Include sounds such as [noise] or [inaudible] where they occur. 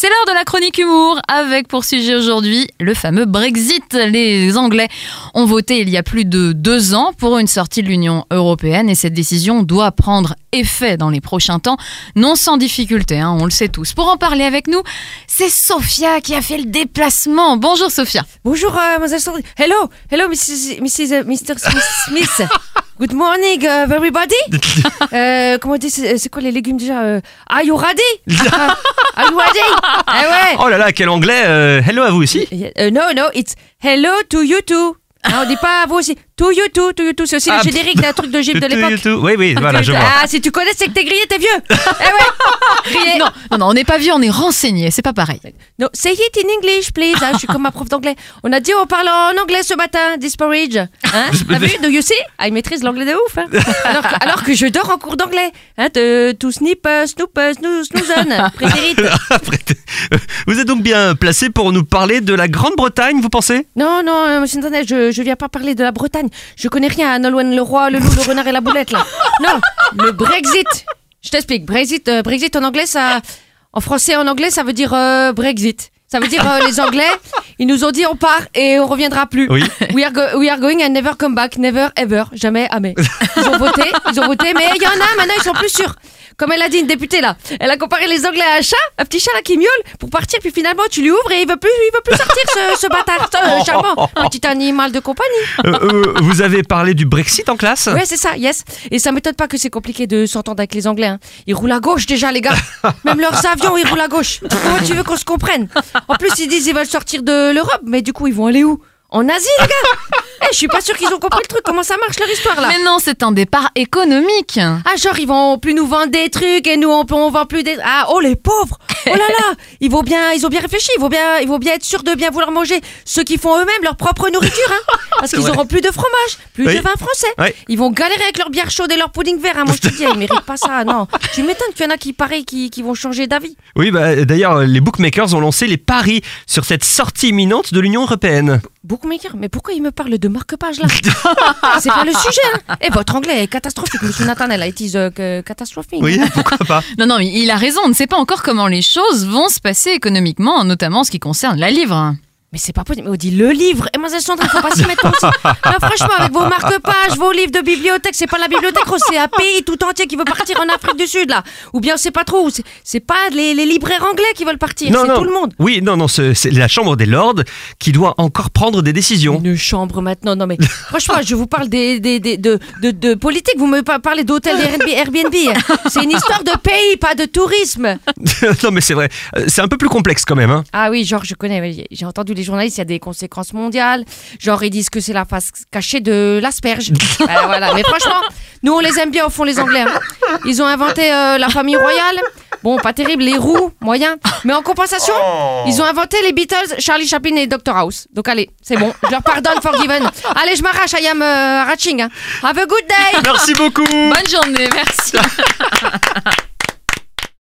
C'est l'heure de la chronique humour avec pour sujet aujourd'hui le fameux Brexit. Les Anglais ont voté il y a plus de deux ans pour une sortie de l'Union européenne et cette décision doit prendre effet dans les prochains temps, non sans difficulté, hein, on le sait tous. Pour en parler avec nous, c'est Sophia qui a fait le déplacement. Bonjour Sophia. Bonjour, euh, mademoiselle Sandrine. Hello, hello, Mrs. Mrs. euh, Mr. Smith. [laughs] Good morning, uh, everybody. [laughs] Euh, comment on dit, c'est quoi les légumes déjà euh, Are you ready? [laughs] Are you ready? Ah ouais. Oh là là, quel anglais euh, Hello à vous aussi Euh, no, no, it's hello to you too. Ah, on dit pas à vous aussi. To you too, to you too. C'est aussi Ah, le générique d'un truc de Jeep de [laughs] Tu- tu- l'époque. tu- Oui, oui, voilà, je vois. Ah, si tu connais, c'est que t'es grillé, t'es vieux. [laughs] eh ouais. Grillé. Non, non, non, on n'est pas vieux, on est renseigné, c'est pas pareil. No, say it in English, please. Ah, je suis comme ma prof d'anglais. On a dit on parle en anglais ce matin, this porridge. Hein? [laughs] T'as vu, do you see? Ah, il maîtrise l'anglais de ouf. Hein alors, que, alors que je dors en cours d'anglais. Hein, de, to snip, uh, snoop, uh, snoo- snoozen, prétérite. [laughs] Vous êtes donc bien placé pour nous parler de la Grande-Bretagne, vous pensez? Non, non, euh, monsieur Internet, je, je viens pas parler de la Bretagne. Je connais rien à Nolwenn le roi, le loup, le renard et la boulette, là. [laughs] Non, le Brexit. Je t'explique. Brexit, euh, Brexit en anglais, ça. En français, en anglais, ça veut dire euh, Brexit. Ça veut dire euh, les Anglais, ils nous ont dit on part et on reviendra plus. Oui. We are, go- we are going and never come back, never ever, jamais, jamais. Ils ont voté, ils ont voté, mais il y en a maintenant, ils sont plus sûrs. Comme elle a dit une députée là, elle a comparé les Anglais à un chat, un petit chat là qui miaule pour partir, puis finalement tu lui ouvres et il veut plus, il veut plus sortir ce, ce bâtard ce charmant, petit animal de compagnie. Euh, euh, Vous avez parlé du Brexit en classe? Ouais, c'est ça, yes. Et ça m'étonne pas que c'est compliqué de s'entendre avec les Anglais. hein. Ils roulent à gauche déjà, les gars. Même leurs avions, ils roulent à gauche. Comment tu veux qu'on se comprenne? En plus, ils disent qu'ils veulent sortir de l'Europe, mais du coup, ils vont aller où? En Asie, les gars? Je suis pas sûr qu'ils ont compris le truc. Comment ça marche leur histoire là Mais non, c'est un départ économique. Ah, genre, ils vont plus nous vendre des trucs et nous, on, on vend plus des. Ah, oh, les pauvres Oh là là Ils vont bien, ils ont bien réfléchi, ils vont bien, ils vont bien être sûrs de bien vouloir manger ce qu'ils font eux-mêmes, leur propre nourriture, hein Parce [laughs] qu'ils auront plus de fromage, plus Oui. de vin français. Ils vont galérer avec leur bière chaude et leur pudding vert, hein, moi je te dis, ils méritent pas ça, non. Tu m'étonnes qu'il y en a qui, pareil, qui, qui vont changer d'avis. Oui, bah, d'ailleurs, les bookmakers ont lancé les paris sur cette sortie imminente de l'Union européenne. Bookmaker, mais pourquoi ils me parlent de marque-page là? [laughs] C'est pas le sujet, hein Et votre anglais est catastrophique, monsieur Nathaniel, it is uh, que- catastrophique. Oui, pourquoi pas? [laughs] Non, non, mais il a raison, on ne sait pas encore comment les choses vont se passer économiquement, notamment en ce qui concerne la livre. Mais c'est pas possible. Mais on dit le livre. Et moi, Sandrine, faut pas s'y mettre aussi. [laughs] Non, franchement, avec vos marque-pages, vos livres de bibliothèque, c'est pas la bibliothèque, gros, c'est un pays tout entier qui veut partir en Afrique du Sud, là. Ou bien, c'est pas trop. c'est- pas les, les libraires anglais qui veulent partir, c'est tout le monde. Oui, non, non, c'est la Chambre des Lords qui doit encore prendre des décisions. Une chambre maintenant, non mais franchement, je vous parle des, des, des- de, de, de politique, vous me pa- parlez d'hôtel Airbnb. C'est une histoire de pays, pas de tourisme. [laughs] non, mais c'est vrai, Euh, c'est un peu plus complexe quand même. Hein. Ah oui, genre, je connais, j'ai entendu les journalistes, il y a des conséquences mondiales. Genre, ils disent que c'est la face cachée de l'asperge. [laughs] Ben voilà, mais franchement, nous, on les aime bien au fond, les Anglais. hein. Ils ont inventé euh, la famille royale. Bon, pas terrible, les roues, moyen. Mais en compensation, ils ont inventé les Beatles, Charlie Chaplin et Dr House. Donc allez, c'est bon, je leur pardonne, forgiven. Allez, je m'arrache, I am euh, ratching. hein. Have a good day Merci beaucoup Bonne journée, merci. [laughs]